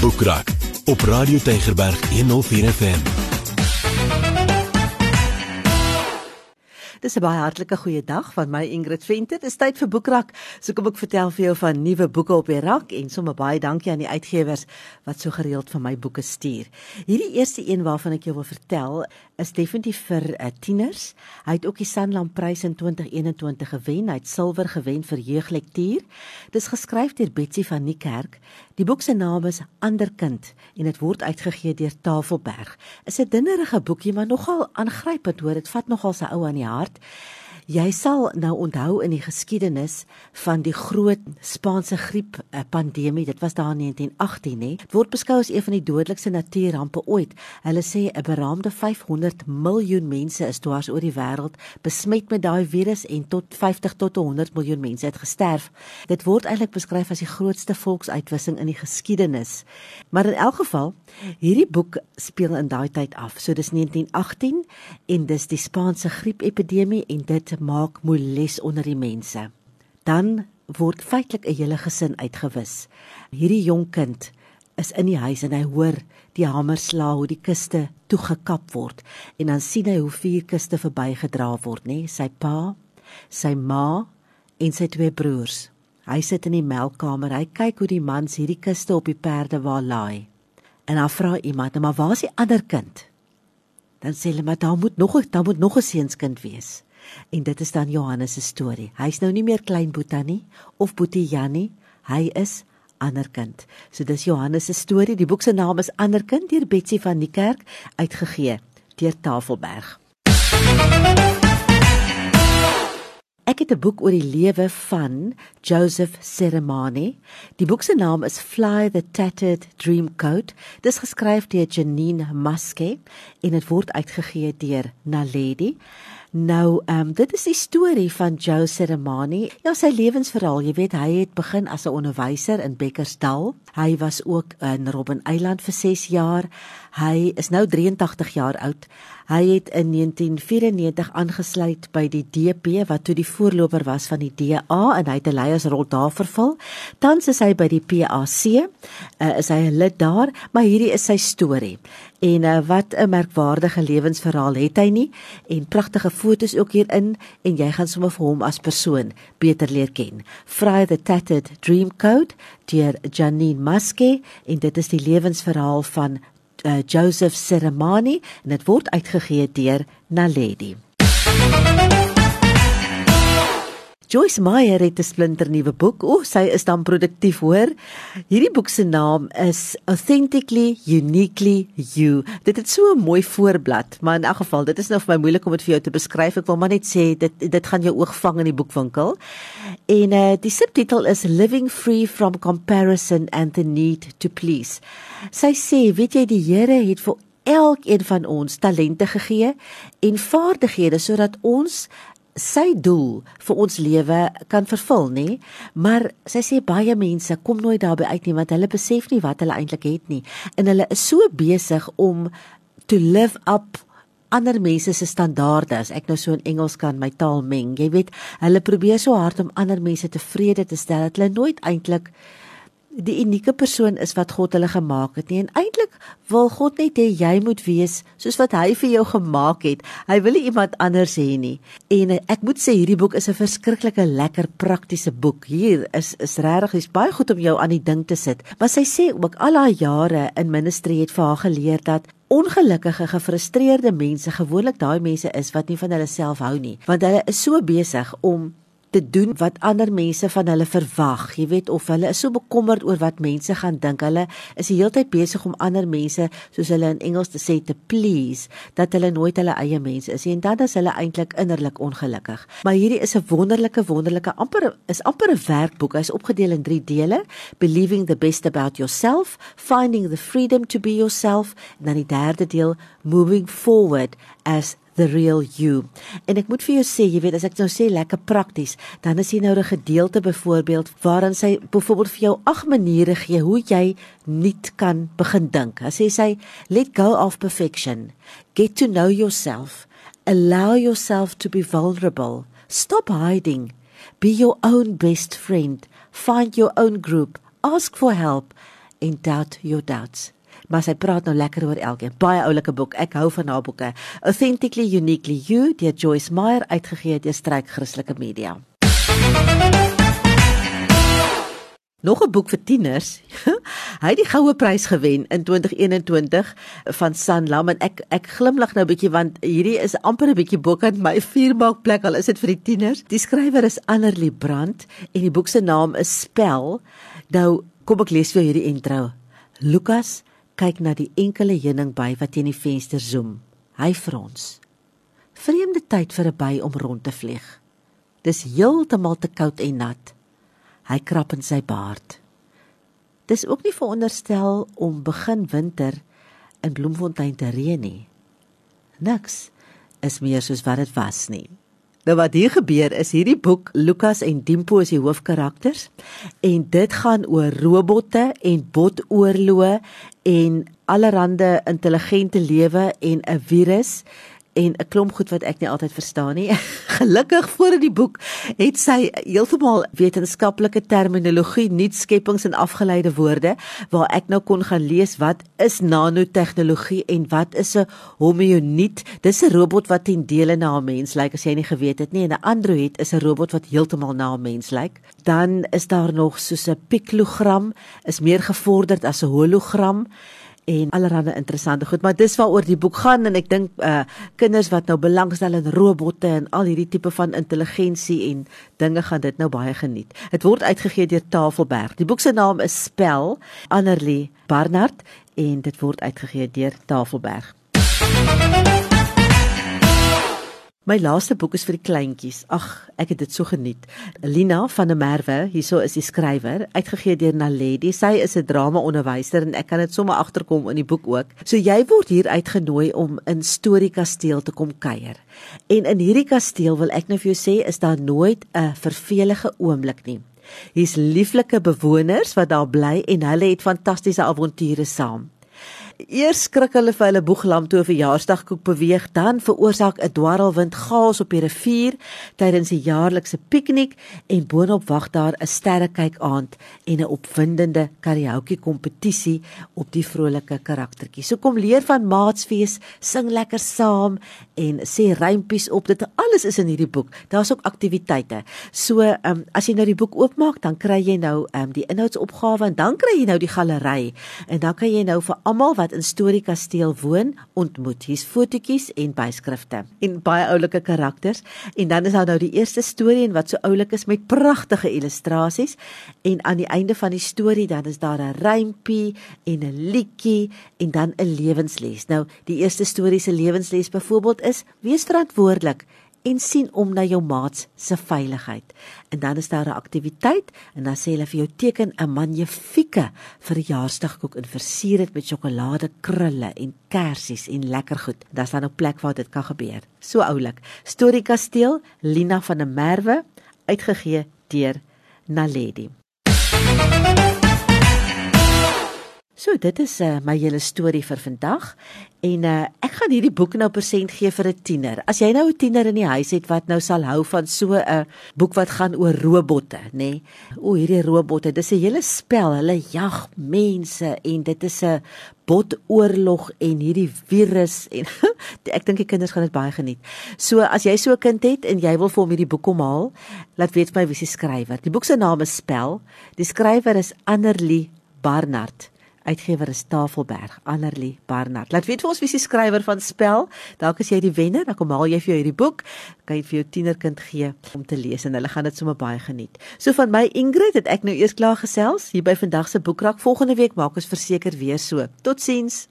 Boekrak op Radio Tygerberg 104 FM. Dis 'n baie hartlike goeie dag van my Ingrid Venter. Dis tyd vir Boekrak. So kom ek vertel vir jou van nuwe boeke op die rak en sommer baie dankie aan die uitgewers wat so gereeld vir my boeke stuur. Hierdie eerste een waarvan ek jou wil vertel, is definitief vir uh, tieners. Hy het ook die Sanlam Prys in 2021 gewen. Hy het silwer gewen vir jeuglektuur. Dis geskryf deur Betsy van Niekerk. Die boek se naam is Anderkind en dit word uitgegee deur Tafelberg. Is 'n dinnerige boekie, maar nogal aangrypend hoor. Dit vat nogal sy ou aan die hart. Jy sal nou onthou in die geskiedenis van die groot Spaanse griep eh, pandemie, dit was daar in 1918 hè. Dit word beskou as een van die dodelikste natuurrampe ooit. Hulle sê 'n beraamde 500 miljoen mense is dwars oor die wêreld besmet met daai virus en tot 50 tot 100 miljoen mense het gesterf. Dit word eintlik beskryf as die grootste volksuitwissing in die geskiedenis. Maar in elk geval, hierdie boek speel in daai tyd af. So dis 1918 en dis die Spaanse griepepidemie en dit maak moeles onder die mense. Dan word feitelik 'n hele gesin uitgewis. Hierdie jong kind is in die huis en hy hoor die hamer sla hoe die kiste toegekap word en dan sien hy hoe vier kiste verbygedra word, nê? Sy pa, sy ma en sy twee broers. Hy sit in die melkkamer. Hy kyk hoe die mans hierdie kiste op die perde waar laai. En dan vra iemand, "Maar waar is die ander kind?" Dan sê hulle, "Maar daar moet nog 'n daar moet nog 'n seunskind wees." En dit is dan Johannes se storie. Hy's nou nie meer klein Boeta nie of Boetie Jannie, hy is ander kind. So dis Johannes se storie. Die boek se naam is Ander kind deur Betsy van die Kerk uitgegee deur Tafelberg. Ek het 'n boek oor die lewe van Joseph Seremani. Die boek se naam is Fly the Tattered Dreamcoat. Dit is geskryf deur Janine Maske en dit word uitgegee deur Naledi. Nou, ehm um, dit is die storie van Joe Seremani. Ja, sy lewensverhaal, jy weet, hy het begin as 'n onderwyser in Bekkersdal. Hy was ook in Robben Eiland vir 6 jaar. Hy is nou 83 jaar oud. Hy het in 1994 aangesluit by die DP wat toe die voorloper was van die DA en hy het 'n leiersrol daar vervul. Tans is hy by die PAC. Uh, is hy 'n lid daar, maar hierdie is sy storie. En uh, wat 'n merkwaardige lewensverhaal het hy nie en pragtige fotos ook hierin en jy gaan sommer vir hom as persoon beter leer ken. Fry the Tattered Dream Code deur Janine Maske en dit is die lewensverhaal van uh, Joseph Seremani en dit word uitgegee deur Naledi. Joyce Meyer het 'n splinter nuwe boek. O, sy is dan produktief, hoor. Hierdie boek se naam is Authentically Uniquely You. Dit het so 'n mooi voorblad, maar in elk geval, dit is nou vir my moeilik om dit vir jou te beskryf. Ek wil maar net sê dit dit gaan jou oog vang in die boekwinkel. En uh die subtitel is Living Free from Comparison and the Need to Please. Sy sê, weet jy, die Here het vir elkeen van ons talente gegee en vaardighede sodat ons sy doel vir ons lewe kan vervul, nê? Maar sy sê baie mense kom nooit daarby uit nie want hulle besef nie wat hulle eintlik het nie. En hulle is so besig om to live up ander mense se standaarde as ek nou so in Engels kan my taal meng. Jy weet, hulle probeer so hard om ander mense tevrede te stel dat hulle nooit eintlik die unieke persoon is wat God hulle gemaak het nie en eintlik wil God net hê jy moet wees soos wat hy vir jou gemaak het. Hy wil nie iemand anders hê nie. En ek moet sê hierdie boek is 'n verskriklike lekker praktiese boek. Hier is is regtig is baie goed om jou aan die ding te sit. Maar sy sê ook al haar jare in ministry het vir haar geleer dat ongelukkige gefrustreerde mense gewoonlik daai mense is wat nie van hulle self hou nie want hulle is so besig om te doen wat ander mense van hulle verwag. Jy weet of hulle is so bekommerd oor wat mense gaan dink. Hulle is die hele tyd besig om ander mense, soos hulle in Engels te sê, te please, dat hulle nooit hulle eie mense is. En dan is hulle eintlik innerlik ongelukkig. Maar hierdie is 'n wonderlike wonderlike amper is amper 'n werkboek. Hy's opgedeel in 3 dele: Believing the best about yourself, Finding the freedom to be yourself, en dan die derde deel: Moving forward as the real you. En ek moet vir jou sê, jy weet as ek nou sê lekker prakties, dan is hier nou 'n gedeelte byvoorbeeld waarin sy byvoorbeeld vir jou ag maniere gee hoe jy nuut kan begin dink. Sy sê let go of perfection, get to know yourself, allow yourself to be vulnerable, stop hiding, be your own best friend, find your own group, ask for help en Doubt Your Doubts. Maar sy praat nou lekker oor elkeen. Baie oulike boek. Ek hou van haar boeke. Authentically Uniquely You deur Joyce Meyer uitgegee deur Struik Christelike Media. Nog 'n boek vir tieners. Hy het die goue prys gewen in 2021 van Sanlam en ek ek glimlag nou 'n bietjie want hierdie is amper 'n bietjie bokant my vuurmaak plek al is dit vir die tieners. Die skrywer is Annerly Brandt en die boek se naam is Spel. Nou kom ek lees vir hierdie intro. Lukas kyk na die enkele heuning by wat teen die venster zoom. Hy frons. Vreemde tyd vir 'n by om rond te vlieg. Dis heeltemal te koud en nat. Hy krap in sy baard. Dis ook nie veronderstel om begin winter in Bloemfontein te reën nie. Niks is meer soos wat dit was nie. Nou wat hier gebeur is hierdie boek Lukas en Dimpo is die hoofkarakters en dit gaan oor robotte en botoorloë en allerlei intelligente lewe en 'n virus en 'n klomp goed wat ek nie altyd verstaan nie. Gelukkig voor in die boek het sy heeltemal wetenskaplike terminologie, nuutskeppings en afgeleide woorde waar ek nou kon gaan lees wat is nanotegnologie en wat is 'n homeoniet? Dis 'n robot wat ten dele na 'n mens lyk as jy nie geweet het nie en 'n android is 'n robot wat heeltemal na 'n mens lyk. Dan is daar nog soos 'n piklogram is meer gevorderd as 'n hologram en allerlei interessante goed, maar dis waaroor die boek gaan en ek dink uh kinders wat nou belangstel in robotte en al hierdie tipe van intelligensie en dinge gaan dit nou baie geniet. Dit word uitgegee deur Tafelberg. Die boek se naam is Spel, Annerly Barnard en dit word uitgegee deur Tafelberg. My laaste boek is vir die kleintjies. Ag, ek het dit so geniet. Lina van der Merwe, hierso is die skrywer, uitgegee deur Naledi. Sy is 'n drama-onderwyser en ek kan dit sommer agterkom in die boek ook. So jy word hier uitgenooi om in Storiekasteel te kom kuier. En in hierdie kasteel wil ek nou vir jou sê, is daar nooit 'n vervelige oomblik nie. Hier's lieflike bewoners wat daar bly en hulle het fantastiese avonture saam. Eers skrik hulle vir hulle boeglam toe 'n verjaarsdagkoek beweeg, dan veroorsaak 'n dwarrelwind chaos op die rivier tydens die jaarlikse piknik en boonop wag daar 'n sterrekyk aand en 'n opwindende karaoke kompetisie op die vrolike karaktertjie. So kom leer van maatsfees, sing lekker saam en sê rympies op. Dit alles is in hierdie boek. Daar's ook aktiwiteite. So, ehm um, as jy nou die boek oopmaak, dan kry jy nou ehm um, die inhoudsopgawe en dan kry jy nou die galery en dan kan jy nou vir almal wat wat in Storie Kasteel woon, ontmoet. Hier's fotootjies en byskrifte en baie oulike karakters. En dan is daar nou die eerste storie en wat so oulik is met pragtige illustrasies en aan die einde van die storie dan is daar 'n rympie en 'n liedjie en dan 'n lewensles. Nou, die eerste storie se lewensles byvoorbeeld is: wees verantwoordelik en sien om na jou maats se veiligheid. En dan is daar 'n aktiwiteit en dan sê hulle vir jou teken 'n magnifieke verjaarsdagkoek en versier dit met sjokolade krulle en kersies en lekker goed. Daar's dan 'n plek waar dit kan gebeur. So oulik. Storie Kasteel, Lina van der Merwe, uitgegee deur Naledi. So dit is uh, my hele storie vir vandag en uh, ek gaan hierdie boek nou persent gee vir 'n tiener. As jy nou 'n tiener in die huis het wat nou sal hou van so 'n uh, boek wat gaan oor robotte, nê? Nee? O, hierdie robotte, dis 'n hele spel. Hulle jag mense en dit is 'n botoorlog en hierdie virus en ek dink die kinders gaan dit baie geniet. So as jy so 'n kind het en jy wil vir hom hierdie boek kom haal, laat weet my wie se skrywer. Die boek se naam is Spel. Die skrywer is Annerly Barnard. Uitgewer is Tafelberg, Annerly Barnard. Laat weet vir ons wie se skrywer van spel. Dalk as jy die wenner, dan kom haal jy vir jou hierdie boek, kan jy vir jou tienerkind gee om te lees en hulle gaan dit sommer baie geniet. So van my Ingrid het ek nou eers klaar gesels hier by vandag se boekrak. Volgende week maak ons verseker weer so. Totsiens.